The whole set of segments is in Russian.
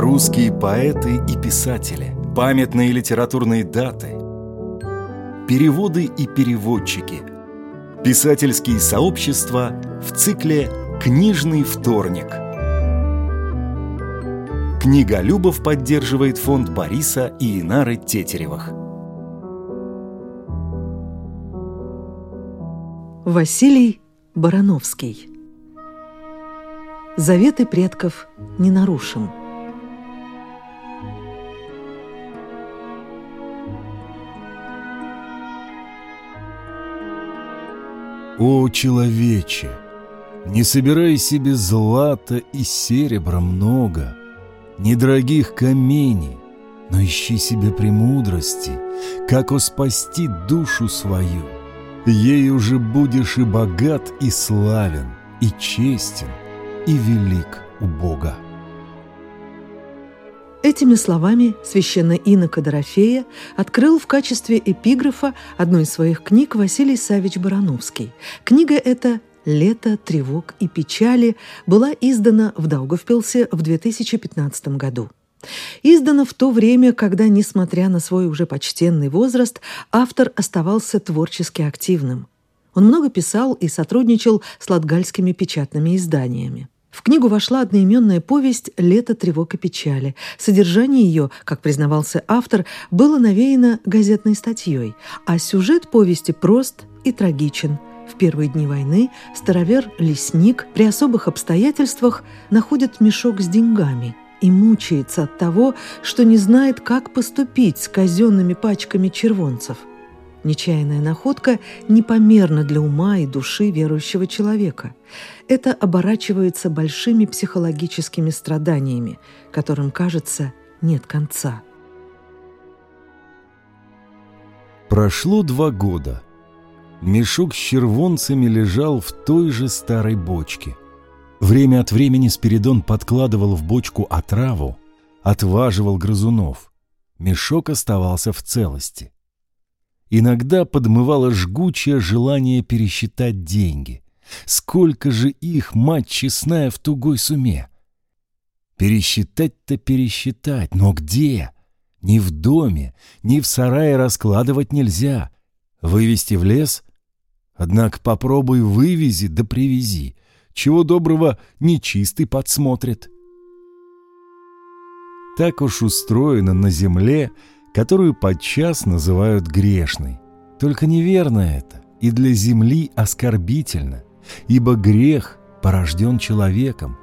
русские поэты и писатели, памятные литературные даты, переводы и переводчики, писательские сообщества в цикле «Книжный вторник». Книга Любов поддерживает фонд Бориса и Инары Тетеревых. Василий Барановский Заветы предков не нарушим. О, человече, не собирай себе злата и серебра много, Недорогих камней, но ищи себе премудрости, Как оспасти душу свою. Ей уже будешь и богат, и славен, и честен, и велик у Бога. Этими словами священный инока Дорофея открыл в качестве эпиграфа одной из своих книг Василий Савич Барановский. Книга эта «Лето, тревог и печали» была издана в Даугавпилсе в 2015 году. Издана в то время, когда, несмотря на свой уже почтенный возраст, автор оставался творчески активным. Он много писал и сотрудничал с латгальскими печатными изданиями. В книгу вошла одноименная повесть «Лето тревог и печали». Содержание ее, как признавался автор, было навеяно газетной статьей, а сюжет повести прост и трагичен. В первые дни войны старовер-лесник при особых обстоятельствах находит мешок с деньгами и мучается от того, что не знает, как поступить с казенными пачками червонцев – Нечаянная находка непомерна для ума и души верующего человека. Это оборачивается большими психологическими страданиями, которым, кажется, нет конца. Прошло два года. Мешок с червонцами лежал в той же старой бочке. Время от времени Спиридон подкладывал в бочку отраву, отваживал грызунов. Мешок оставался в целости. Иногда подмывало жгучее желание пересчитать деньги. Сколько же их, мать честная, в тугой суме? Пересчитать-то пересчитать, но где? Ни в доме, ни в сарае раскладывать нельзя. Вывести в лес? Однако попробуй вывези да привези. Чего доброго, нечистый подсмотрит. Так уж устроено на земле, которую подчас называют грешной. Только неверно это и для земли оскорбительно, ибо грех порожден человеком.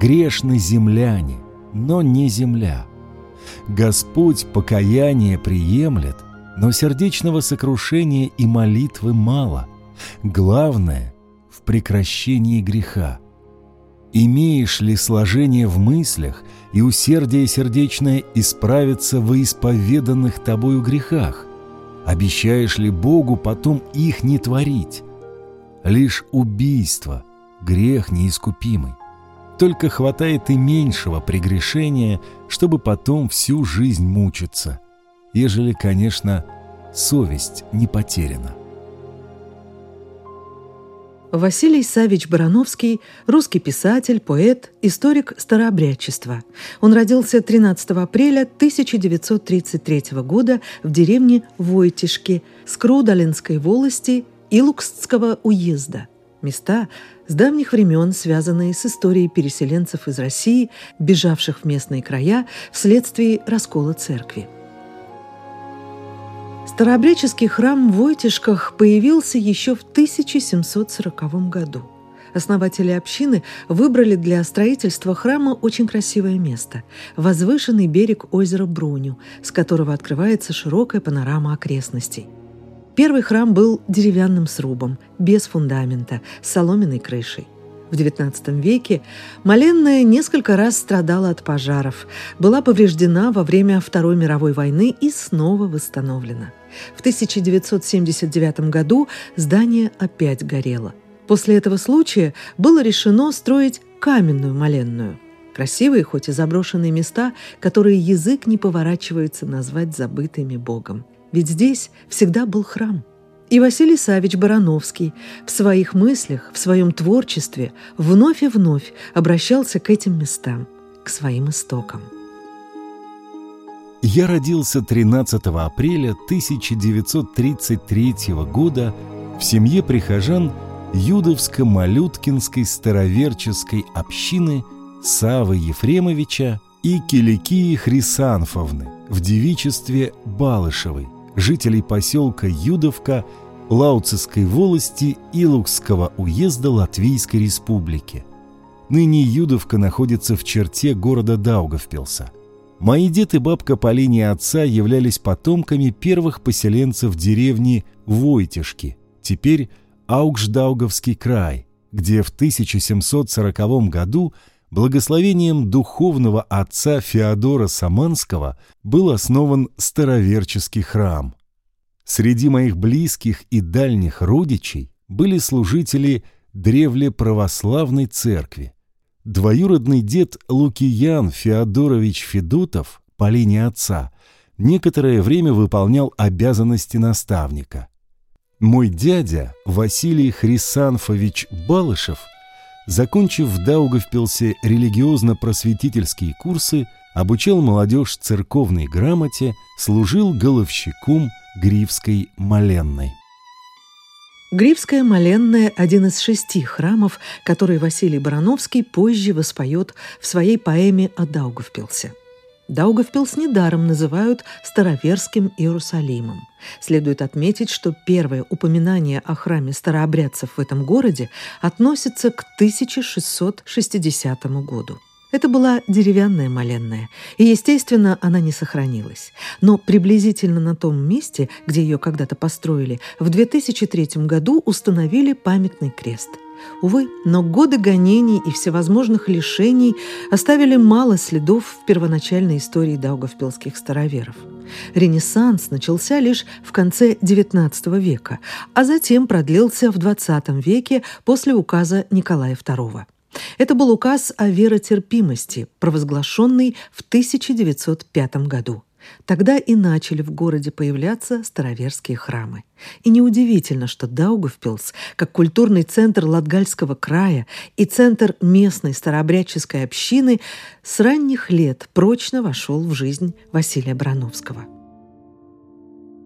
Грешны земляне, но не земля. Господь покаяние приемлет, но сердечного сокрушения и молитвы мало. Главное — в прекращении греха. Имеешь ли сложение в мыслях — и усердие сердечное исправится во исповеданных тобою грехах? Обещаешь ли Богу потом их не творить? Лишь убийство — грех неискупимый. Только хватает и меньшего прегрешения, чтобы потом всю жизнь мучиться, ежели, конечно, совесть не потеряна. Василий Савич Барановский – русский писатель, поэт, историк старообрядчества. Он родился 13 апреля 1933 года в деревне Войтишки Скрудалинской волости Илукстского уезда. Места с давних времен, связанные с историей переселенцев из России, бежавших в местные края вследствие раскола церкви. Старообрядческий храм в Войтишках появился еще в 1740 году. Основатели общины выбрали для строительства храма очень красивое место – возвышенный берег озера Бруню, с которого открывается широкая панорама окрестностей. Первый храм был деревянным срубом, без фундамента, с соломенной крышей. В XIX веке Маленная несколько раз страдала от пожаров, была повреждена во время Второй мировой войны и снова восстановлена. В 1979 году здание опять горело. После этого случая было решено строить каменную Маленную. Красивые, хоть и заброшенные места, которые язык не поворачивается назвать забытыми Богом. Ведь здесь всегда был храм – и Василий Савич Барановский в своих мыслях, в своем творчестве вновь и вновь обращался к этим местам, к своим истокам. Я родился 13 апреля 1933 года в семье прихожан Юдовско-Малюткинской староверческой общины Савы Ефремовича и Киликии Хрисанфовны в девичестве Балышевой, жителей поселка Юдовка Лауцевской волости Илукского уезда Латвийской республики. Ныне Юдовка находится в черте города Даугавпилса. Мои дед и бабка по линии отца являлись потомками первых поселенцев деревни Войтишки, теперь Аугждауговский край, где в 1740 году благословением духовного отца Феодора Саманского был основан староверческий храм. Среди моих близких и дальних родичей были служители древле православной церкви. Двоюродный дед Лукиян Феодорович Федотов по линии отца некоторое время выполнял обязанности наставника. Мой дядя Василий Хрисанфович Балышев, закончив в Даугавпилсе религиозно-просветительские курсы, обучал молодежь церковной грамоте, служил головщиком Гривской моленной. Гривская моленная – один из шести храмов, который Василий Барановский позже воспоет в своей поэме о Даугавпилсе. Даугавпилс недаром называют староверским Иерусалимом. Следует отметить, что первое упоминание о храме старообрядцев в этом городе относится к 1660 году. Это была деревянная моленная, и, естественно, она не сохранилась. Но приблизительно на том месте, где ее когда-то построили, в 2003 году установили памятный крест – Увы, но годы гонений и всевозможных лишений оставили мало следов в первоначальной истории даугавпилских староверов. Ренессанс начался лишь в конце XIX века, а затем продлился в XX веке после указа Николая II. Это был указ о веротерпимости, провозглашенный в 1905 году. Тогда и начали в городе появляться староверские храмы. И неудивительно, что Даугавпилс, как культурный центр Латгальского края и центр местной старообрядческой общины, с ранних лет прочно вошел в жизнь Василия Брановского.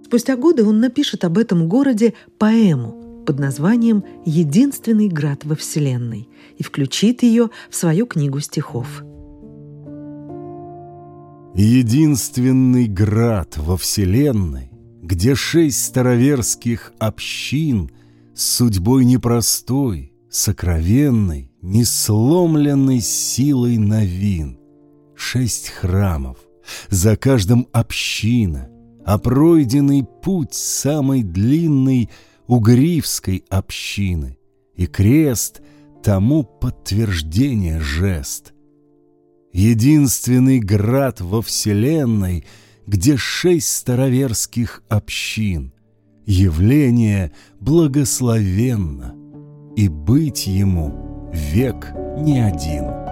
Спустя годы он напишет об этом городе поэму под названием «Единственный град во Вселенной» и включит ее в свою книгу стихов – Единственный град во вселенной, Где шесть староверских общин С судьбой непростой, сокровенной, Несломленной силой новин. Шесть храмов, за каждым община, А пройденный путь самый длинный У Грифской общины, И крест тому подтверждение жест единственный град во вселенной, где шесть староверских общин. Явление благословенно, и быть ему век не один.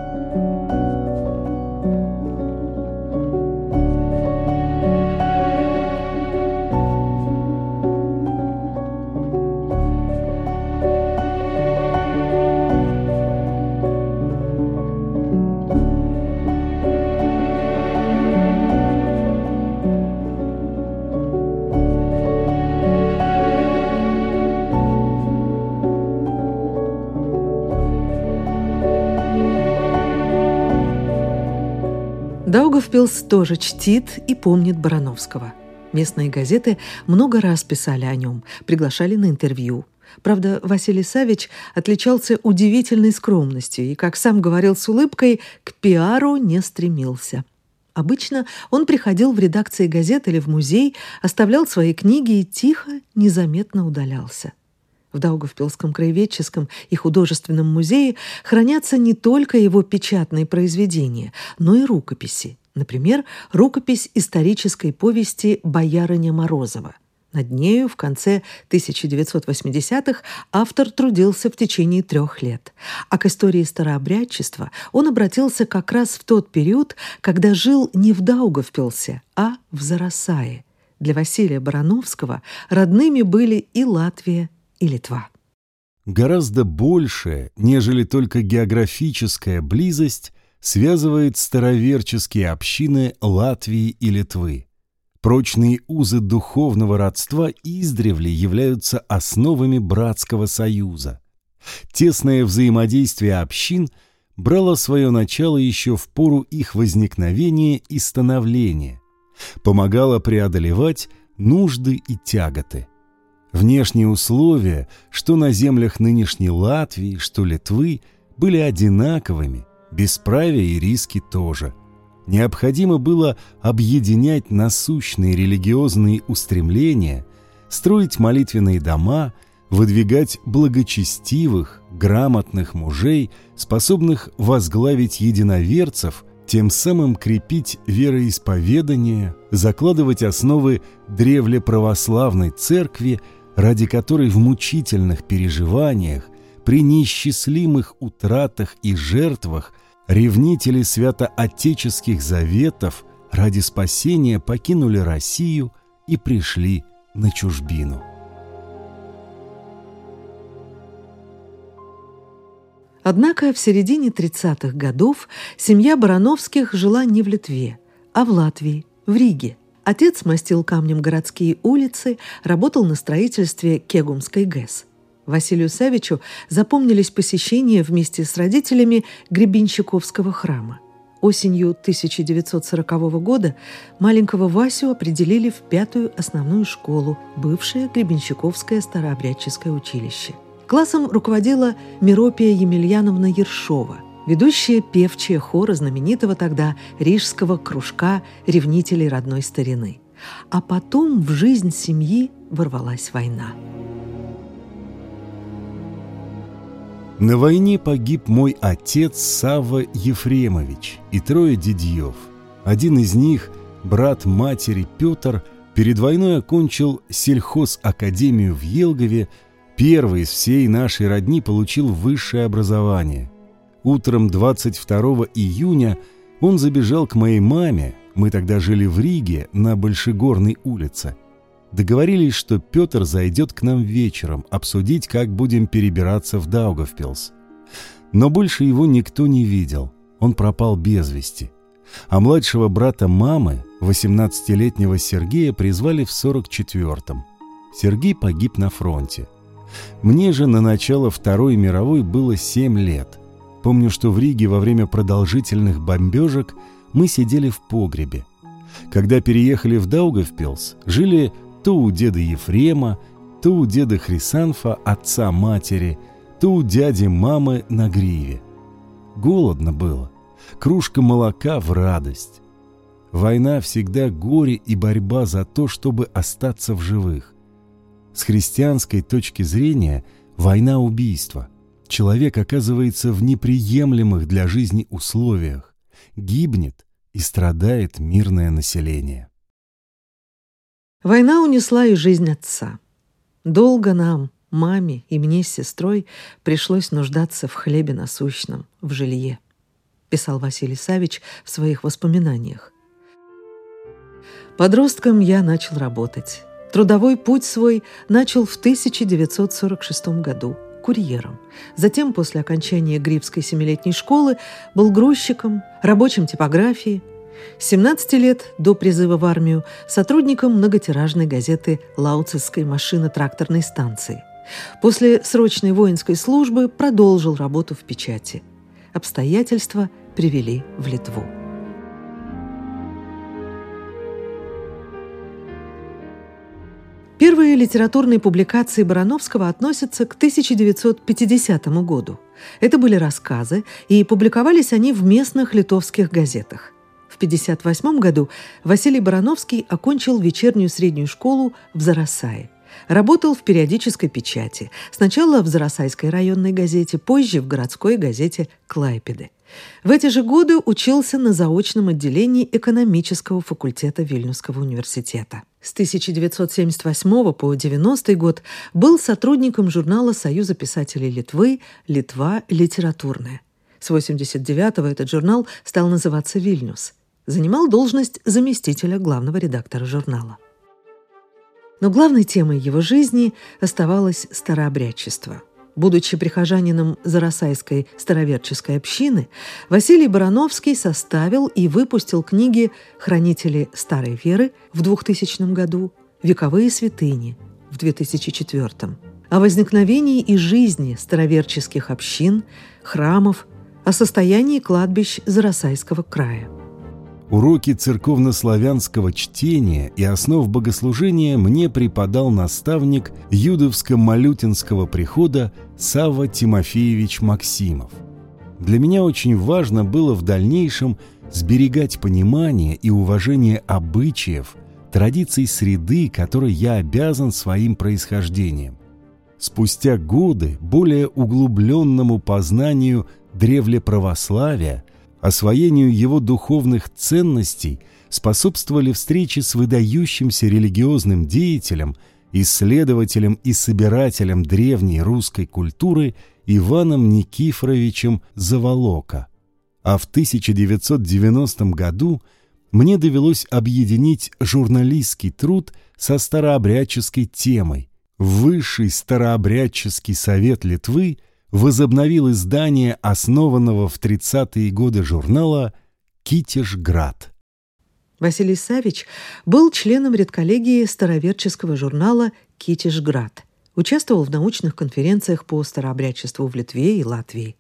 Даугавпилс тоже чтит и помнит Барановского. Местные газеты много раз писали о нем, приглашали на интервью. Правда, Василий Савич отличался удивительной скромностью и, как сам говорил с улыбкой, к пиару не стремился. Обычно он приходил в редакции газет или в музей, оставлял свои книги и тихо, незаметно удалялся. В Даугавпилском краеведческом и художественном музее хранятся не только его печатные произведения, но и рукописи. Например, рукопись исторической повести «Боярыня Морозова». Над нею в конце 1980-х автор трудился в течение трех лет. А к истории старообрядчества он обратился как раз в тот период, когда жил не в Даугавпилсе, а в Зарасае. Для Василия Барановского родными были и Латвия, и Литва. Гораздо большая, нежели только географическая близость, связывает староверческие общины Латвии и Литвы. Прочные узы духовного родства издревле являются основами братского союза. Тесное взаимодействие общин брало свое начало еще в пору их возникновения и становления, помогало преодолевать нужды и тяготы. Внешние условия, что на землях нынешней Латвии, что Литвы, были одинаковыми, бесправие и риски тоже. Необходимо было объединять насущные религиозные устремления, строить молитвенные дома, выдвигать благочестивых, грамотных мужей, способных возглавить единоверцев – тем самым крепить вероисповедание, закладывать основы древле православной церкви, ради которой в мучительных переживаниях, при неисчислимых утратах и жертвах ревнители святоотеческих заветов ради спасения покинули Россию и пришли на чужбину. Однако в середине 30-х годов семья Барановских жила не в Литве, а в Латвии, в Риге. Отец мастил камнем городские улицы, работал на строительстве Кегумской ГЭС. Василию Савичу запомнились посещения вместе с родителями Гребенщиковского храма. Осенью 1940 года маленького Васю определили в пятую основную школу, бывшее Гребенщиковское старообрядческое училище. Классом руководила Миропия Емельяновна Ершова, ведущая певчая хора знаменитого тогда рижского кружка ревнителей родной старины. А потом в жизнь семьи ворвалась война. На войне погиб мой отец Савва Ефремович и трое дедьев. Один из них, брат матери Петр, перед войной окончил сельхозакадемию в Елгове Первый из всей нашей родни получил высшее образование. Утром 22 июня он забежал к моей маме, мы тогда жили в Риге, на Большегорной улице. Договорились, что Петр зайдет к нам вечером, обсудить, как будем перебираться в Даугавпилс. Но больше его никто не видел, он пропал без вести. А младшего брата мамы, 18-летнего Сергея, призвали в 44-м. Сергей погиб на фронте. Мне же на начало Второй мировой было семь лет. Помню, что в Риге во время продолжительных бомбежек мы сидели в погребе. Когда переехали в Даугавпилс, жили то у деда Ефрема, то у деда Хрисанфа, отца матери, то у дяди мамы на гриве. Голодно было. Кружка молока в радость. Война всегда горе и борьба за то, чтобы остаться в живых. С христианской точки зрения война – убийство. Человек оказывается в неприемлемых для жизни условиях, гибнет и страдает мирное население. Война унесла и жизнь отца. Долго нам, маме и мне с сестрой, пришлось нуждаться в хлебе насущном, в жилье, писал Василий Савич в своих воспоминаниях. Подростком я начал работать. Трудовой путь свой начал в 1946 году курьером. Затем, после окончания Грибской семилетней школы, был грузчиком, рабочим типографии. С 17 лет до призыва в армию сотрудником многотиражной газеты «Лауцевской машино-тракторной станции». После срочной воинской службы продолжил работу в печати. Обстоятельства привели в Литву. Первые литературные публикации Барановского относятся к 1950 году. Это были рассказы, и публиковались они в местных литовских газетах. В 1958 году Василий Барановский окончил вечернюю среднюю школу в Зарасае. Работал в периодической печати. Сначала в Зарасайской районной газете, позже в городской газете «Клайпеды». В эти же годы учился на заочном отделении экономического факультета Вильнюсского университета. С 1978 по 90 год был сотрудником журнала Союза писателей Литвы «Литва. Литературная». С 89-го этот журнал стал называться «Вильнюс». Занимал должность заместителя главного редактора журнала. Но главной темой его жизни оставалось старообрядчество – Будучи прихожанином Зарасайской староверческой общины, Василий Барановский составил и выпустил книги «Хранители старой веры» в 2000 году, «Вековые святыни» в 2004 о возникновении и жизни староверческих общин, храмов, о состоянии кладбищ Зарасайского края. Уроки церковнославянского чтения и основ богослужения мне преподал наставник Юдовско-Малютинского прихода Савва Тимофеевич Максимов. Для меня очень важно было в дальнейшем сберегать понимание и уважение обычаев, традиций среды, которой я обязан своим происхождением. Спустя годы более углубленному познанию древле православия – освоению его духовных ценностей способствовали встречи с выдающимся религиозным деятелем, исследователем и собирателем древней русской культуры Иваном Никифоровичем Заволока. А в 1990 году мне довелось объединить журналистский труд со старообрядческой темой. Высший старообрядческий совет Литвы – возобновил издание основанного в 30-е годы журнала «Китежград». Василий Савич был членом редколлегии староверческого журнала «Китежград», Участвовал в научных конференциях по старообрядчеству в Литве и Латвии.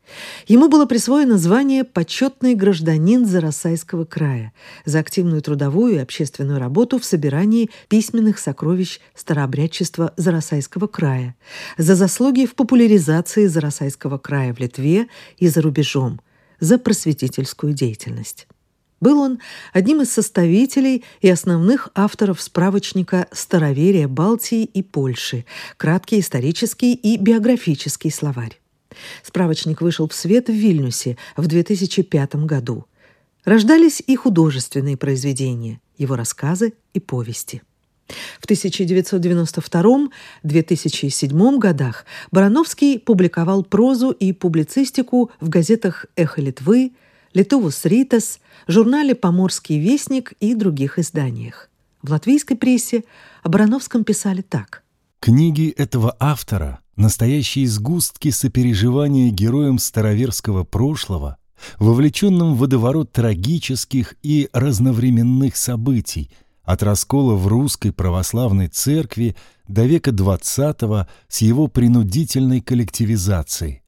Ему было присвоено звание «Почетный гражданин Зарасайского края» за активную трудовую и общественную работу в собирании письменных сокровищ старообрядчества Зарасайского края, за заслуги в популяризации Зарасайского края в Литве и за рубежом, за просветительскую деятельность. Был он одним из составителей и основных авторов справочника «Староверие Балтии и Польши. Краткий исторический и биографический словарь». Справочник вышел в свет в Вильнюсе в 2005 году. Рождались и художественные произведения, его рассказы и повести. В 1992-2007 годах Барановский публиковал прозу и публицистику в газетах «Эхо Литвы», «Литовус Ритас», журнале «Поморский вестник» и других изданиях. В латвийской прессе о Барановском писали так. Книги этого автора – настоящие сгустки сопереживания героям староверского прошлого, вовлеченным в водоворот трагических и разновременных событий, от раскола в русской православной церкви до века XX с его принудительной коллективизацией.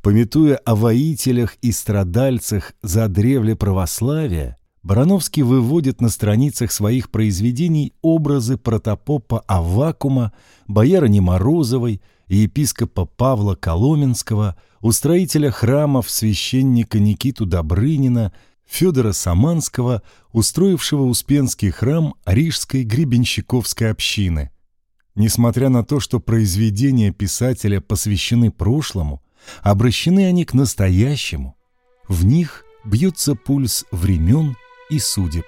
Пометуя о воителях и страдальцах за древле православия, Барановский выводит на страницах своих произведений образы протопопа Аввакума, боярыни Морозовой и епископа Павла Коломенского, устроителя храмов священника Никиту Добрынина, Федора Саманского, устроившего Успенский храм Рижской гребенщиковской общины. Несмотря на то, что произведения писателя посвящены прошлому, Обращены они к настоящему. В них бьется пульс времен и судеб.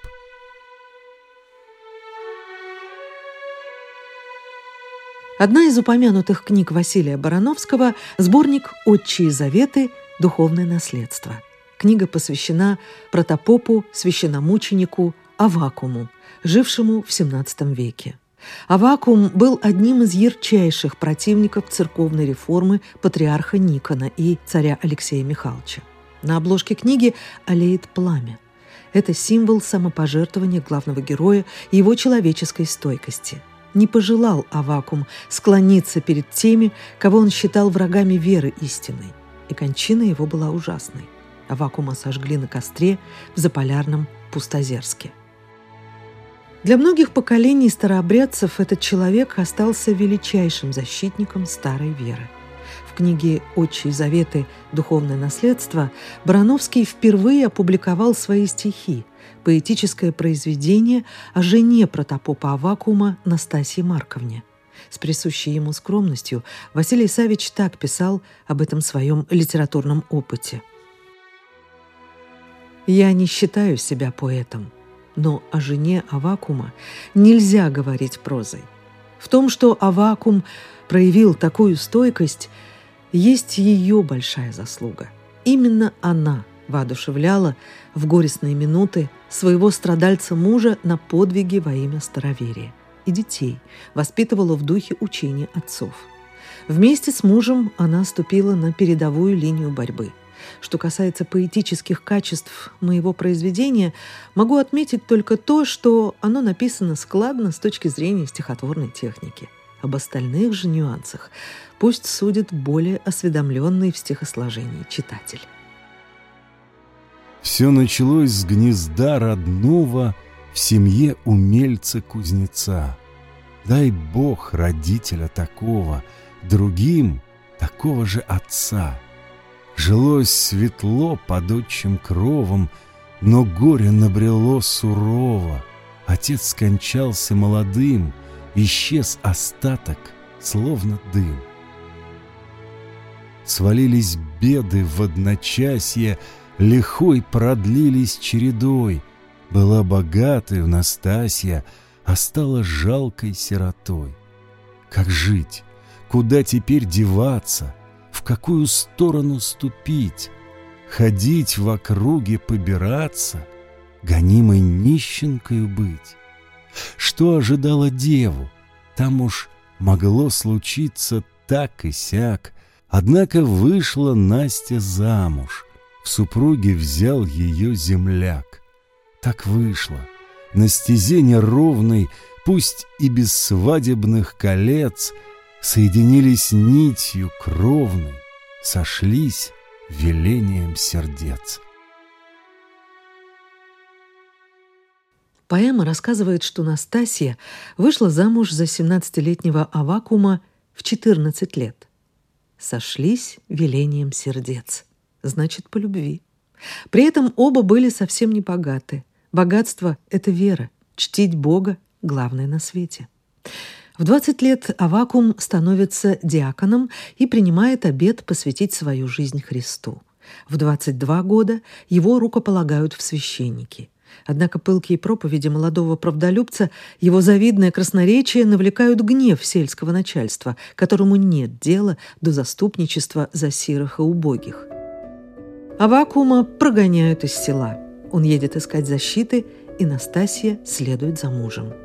Одна из упомянутых книг Василия Барановского – сборник «Отчие заветы. Духовное наследство». Книга посвящена протопопу, священномученику Авакуму, жившему в XVII веке. Авакум был одним из ярчайших противников церковной реформы патриарха Никона и царя Алексея Михайловича. На обложке книги олеет пламя. Это символ самопожертвования главного героя и его человеческой стойкости. Не пожелал Авакум склониться перед теми, кого он считал врагами веры истинной. И кончина его была ужасной. Авакума сожгли на костре в заполярном Пустозерске. Для многих поколений старообрядцев этот человек остался величайшим защитником старой веры. В книге «Отчие заветы. Духовное наследство» Барановский впервые опубликовал свои стихи, поэтическое произведение о жене протопопа Авакума Настасии Марковне. С присущей ему скромностью Василий Савич так писал об этом своем литературном опыте. «Я не считаю себя поэтом – но о жене Авакума нельзя говорить прозой. В том, что Авакум проявил такую стойкость, есть ее большая заслуга. Именно она воодушевляла в горестные минуты своего страдальца мужа на подвиги во имя староверия и детей, воспитывала в духе учения отцов. Вместе с мужем она ступила на передовую линию борьбы. Что касается поэтических качеств моего произведения, могу отметить только то, что оно написано складно с точки зрения стихотворной техники. Об остальных же нюансах пусть судит более осведомленный в стихосложении читатель. Все началось с гнезда родного в семье умельца-кузнеца. Дай Бог родителя такого, другим такого же отца. Жилось светло под отчим кровом, но горе набрело сурово. Отец скончался молодым, исчез остаток, словно дым. Свалились беды в одночасье, лихой продлились чередой. Была богатой Настасья, а стала жалкой сиротой. Как жить? Куда теперь деваться? В какую сторону ступить? Ходить в округе, побираться? Гонимой нищенкою быть? Что ожидало деву? Там уж могло случиться так и сяк. Однако вышла Настя замуж — в супруге взял ее земляк. Так вышло. На стезе неровной, пусть и без свадебных колец, Соединились нитью кровной, сошлись велением сердец. Поэма рассказывает, что Настасья вышла замуж за 17-летнего Авакума в 14 лет. Сошлись велением сердец значит, по любви. При этом оба были совсем не богаты. Богатство — это вера, чтить Бога — главное на свете. В 20 лет Авакум становится диаконом и принимает обет посвятить свою жизнь Христу. В 22 года его рукополагают в священники. Однако пылкие проповеди молодого правдолюбца, его завидное красноречие навлекают гнев сельского начальства, которому нет дела до заступничества за сирых и убогих. Авакума прогоняют из села. Он едет искать защиты, и Настасья следует за мужем.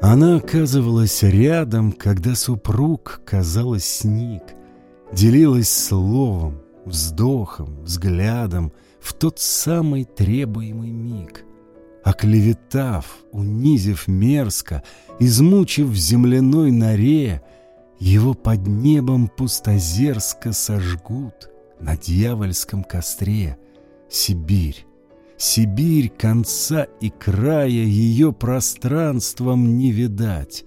Она оказывалась рядом, когда супруг, казалось, сник, делилась словом, вздохом, взглядом в тот самый требуемый миг. Оклеветав, унизив мерзко, измучив в земляной норе, его под небом пустозерско сожгут, на дьявольском костре. Сибирь, Сибирь конца и края ее пространством не видать.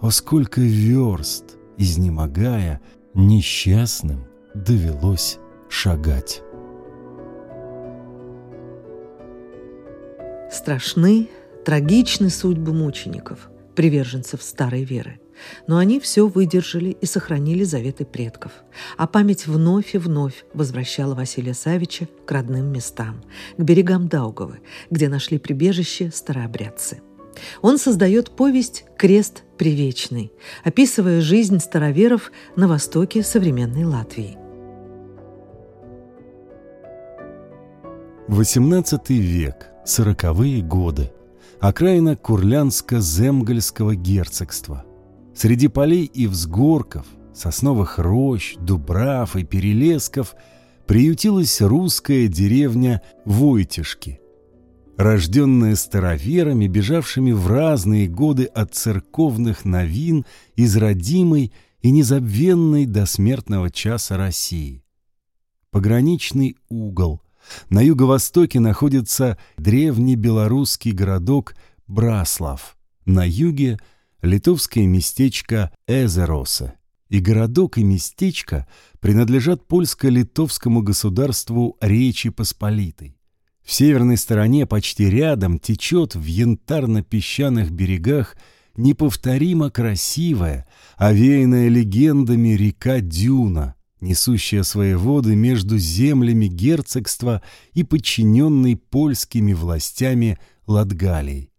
О, сколько верст, изнемогая, несчастным довелось шагать. Страшны, трагичны судьбы мучеников, приверженцев старой веры. Но они все выдержали и сохранили заветы предков. А память вновь и вновь возвращала Василия Савича к родным местам, к берегам Даугавы, где нашли прибежище старообрядцы. Он создает повесть «Крест привечный», описывая жизнь староверов на востоке современной Латвии. XVIII век, сороковые годы. Окраина Курлянско-Земгольского герцогства – Среди полей и взгорков, сосновых рощ, дубрав и перелесков приютилась русская деревня Войтишки, рожденная староверами, бежавшими в разные годы от церковных новин из родимой и незабвенной до смертного часа России. Пограничный угол. На юго-востоке находится древний белорусский городок Браслав, на юге – литовское местечко Эзероса, и городок и местечко принадлежат польско-литовскому государству Речи Посполитой. В северной стороне почти рядом течет в янтарно-песчаных берегах неповторимо красивая, овеянная легендами река Дюна, несущая свои воды между землями герцогства и подчиненной польскими властями Латгалией.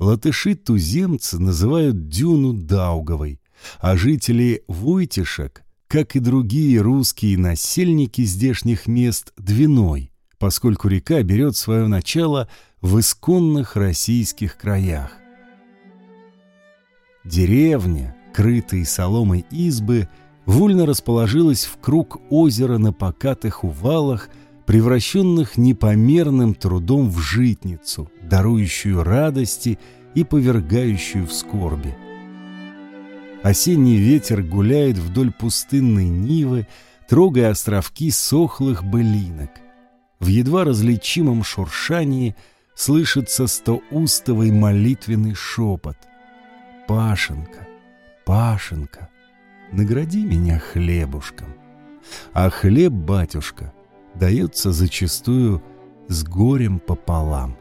Латыши-туземцы называют дюну Дауговой, а жители Войтишек, как и другие русские насельники здешних мест, Двиной, поскольку река берет свое начало в исконных российских краях. Деревня, крытые соломой избы, вольно расположилась в круг озера на покатых увалах, превращенных непомерным трудом в житницу, дарующую радости и повергающую в скорби. Осенний ветер гуляет вдоль пустынной Нивы, трогая островки сохлых былинок. В едва различимом шуршании слышится стоустовый молитвенный шепот. «Пашенка, Пашенка, награди меня хлебушком». А хлеб, батюшка, дается зачастую с горем пополам.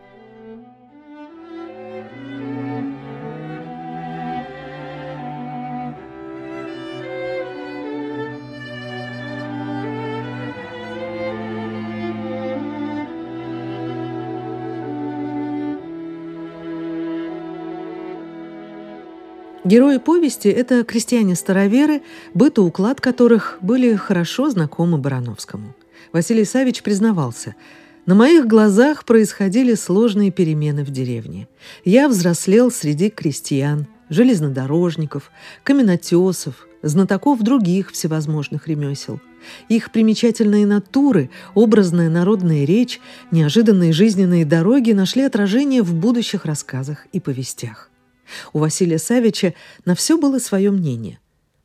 Герои повести – это крестьяне-староверы, быт и уклад которых были хорошо знакомы Барановскому. Василий Савич признавался – на моих глазах происходили сложные перемены в деревне. Я взрослел среди крестьян, железнодорожников, каменотесов, знатоков других всевозможных ремесел. Их примечательные натуры, образная народная речь, неожиданные жизненные дороги нашли отражение в будущих рассказах и повестях. У Василия Савича на все было свое мнение.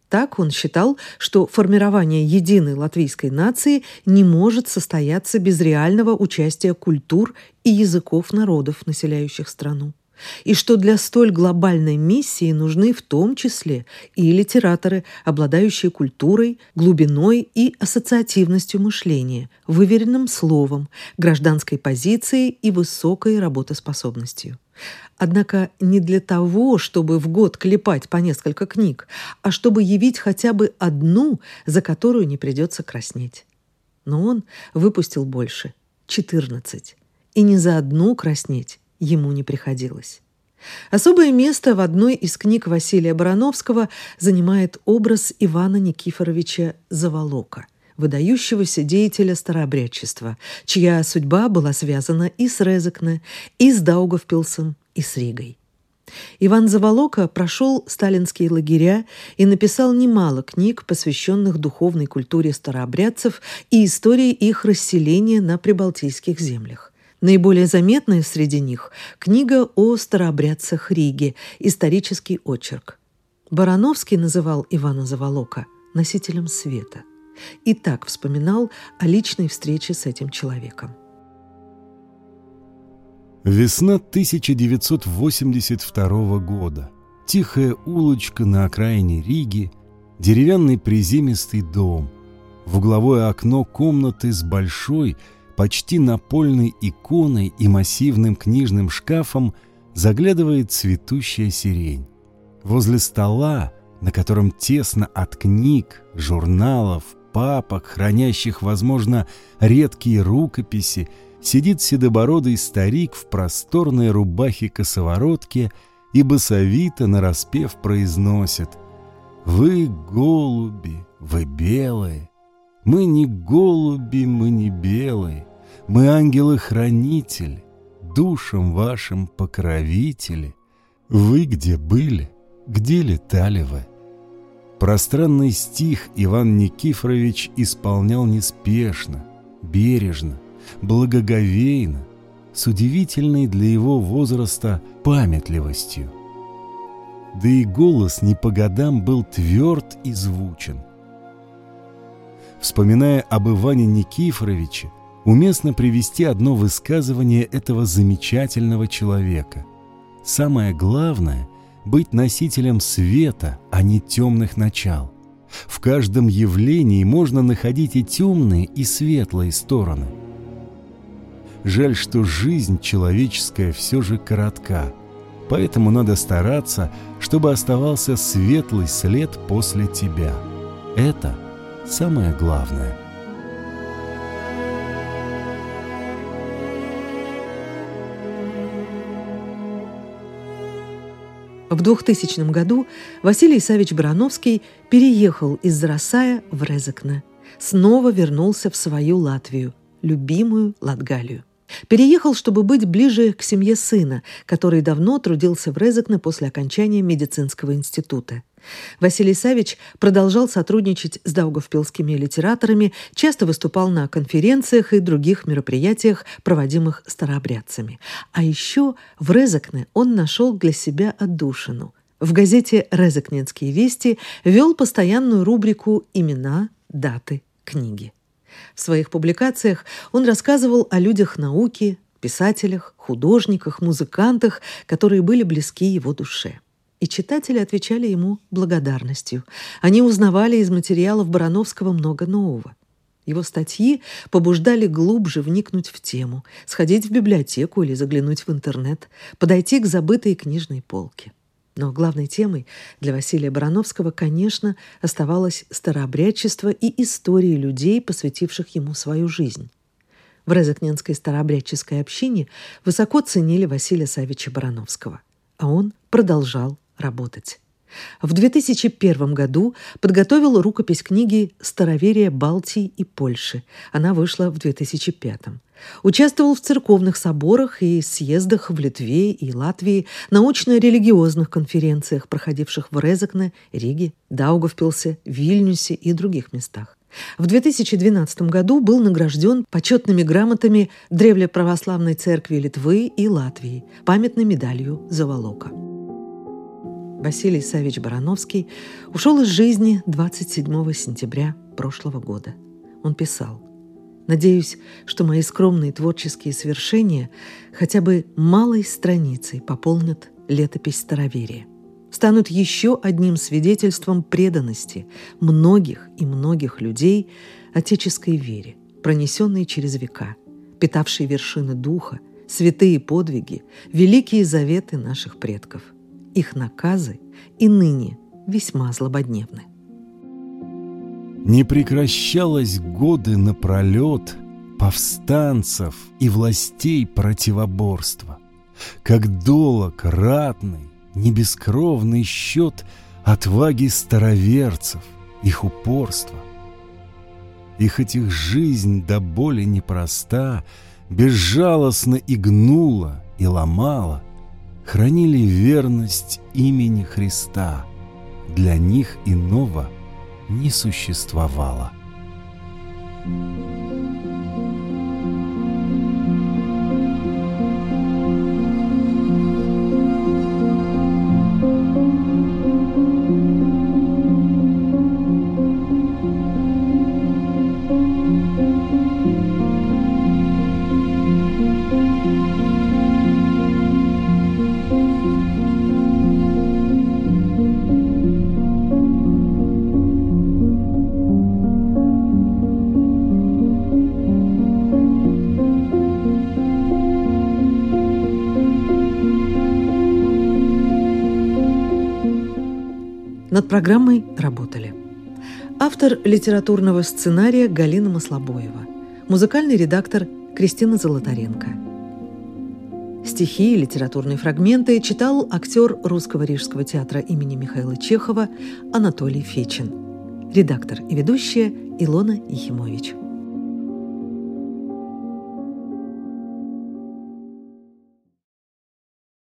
Так он считал, что формирование единой латвийской нации не может состояться без реального участия культур и языков народов, населяющих страну. И что для столь глобальной миссии нужны в том числе и литераторы, обладающие культурой, глубиной и ассоциативностью мышления, выверенным словом, гражданской позицией и высокой работоспособностью. Однако не для того, чтобы в год клепать по несколько книг, а чтобы явить хотя бы одну, за которую не придется краснеть. Но он выпустил больше – 14. И ни за одну краснеть ему не приходилось. Особое место в одной из книг Василия Барановского занимает образ Ивана Никифоровича Заволока – выдающегося деятеля старообрядчества, чья судьба была связана и с Резекне, и с Даугавпилсом, и с Ригой. Иван Заволока прошел сталинские лагеря и написал немало книг, посвященных духовной культуре старообрядцев и истории их расселения на прибалтийских землях. Наиболее заметная среди них – книга о старообрядцах Риги, исторический очерк. Барановский называл Ивана Заволока носителем света – и так вспоминал о личной встрече с этим человеком. Весна 1982 года. Тихая улочка на окраине Риги, деревянный приземистый дом, в угловое окно комнаты с большой, почти напольной иконой и массивным книжным шкафом заглядывает цветущая сирень. Возле стола, на котором тесно от книг, журналов, папок, хранящих, возможно, редкие рукописи, сидит седобородый старик в просторной рубахе-косоворотке и басовито нараспев произносит «Вы голуби, вы белые, мы не голуби, мы не белые, мы ангелы-хранители, душам вашим покровители. Вы где были, где летали вы?» Пространный стих Иван Никифорович исполнял неспешно, бережно, благоговейно, с удивительной для его возраста памятливостью. Да и голос не по годам был тверд и звучен. Вспоминая об Иване Никифоровиче, уместно привести одно высказывание этого замечательного человека. Самое главное — быть носителем света, а не темных начал. В каждом явлении можно находить и темные, и светлые стороны. Жаль, что жизнь человеческая все же коротка, поэтому надо стараться, чтобы оставался светлый след после тебя. Это самое главное – В 2000 году Василий Савич Барановский переехал из Зарасая в Резекне. Снова вернулся в свою Латвию, любимую Латгалию. Переехал, чтобы быть ближе к семье сына, который давно трудился в Резекне после окончания медицинского института. Василий Савич продолжал сотрудничать с даугавпилскими литераторами, часто выступал на конференциях и других мероприятиях, проводимых старообрядцами. А еще в Резакне он нашел для себя отдушину. В газете «Резакненские вести» вел постоянную рубрику «Имена, даты, книги». В своих публикациях он рассказывал о людях науки, писателях, художниках, музыкантах, которые были близки его душе и читатели отвечали ему благодарностью. Они узнавали из материалов Барановского много нового. Его статьи побуждали глубже вникнуть в тему, сходить в библиотеку или заглянуть в интернет, подойти к забытой книжной полке. Но главной темой для Василия Барановского, конечно, оставалось старообрядчество и истории людей, посвятивших ему свою жизнь. В Резакненской старообрядческой общине высоко ценили Василия Савича Барановского, а он продолжал работать. В 2001 году подготовил рукопись книги «Староверие Балтии и Польши». Она вышла в 2005. Участвовал в церковных соборах и съездах в Литве и Латвии, научно-религиозных конференциях, проходивших в Резекне, Риге, Даугавпилсе, Вильнюсе и других местах. В 2012 году был награжден почетными грамотами Древлеправославной церкви Литвы и Латвии, памятной медалью Заволока. Василий Савич Барановский ушел из жизни 27 сентября прошлого года. Он писал «Надеюсь, что мои скромные творческие свершения хотя бы малой страницей пополнят летопись староверия, станут еще одним свидетельством преданности многих и многих людей отеческой вере, пронесенной через века, питавшей вершины духа, святые подвиги, великие заветы наших предков – их наказы и ныне весьма злободневны. Не прекращалось годы напролет повстанцев и властей противоборства, как долог ратный, небескровный счет отваги староверцев, их упорства. И хоть их жизнь до боли непроста, безжалостно и гнула и ломала — хранили верность имени Христа. Для них иного не существовало. Thank you. Программой работали автор литературного сценария Галина Маслобоева, музыкальный редактор Кристина Золотаренко. Стихи и литературные фрагменты читал актер Русского рижского театра имени Михаила Чехова Анатолий Фечин. Редактор и ведущая Илона Ехимович.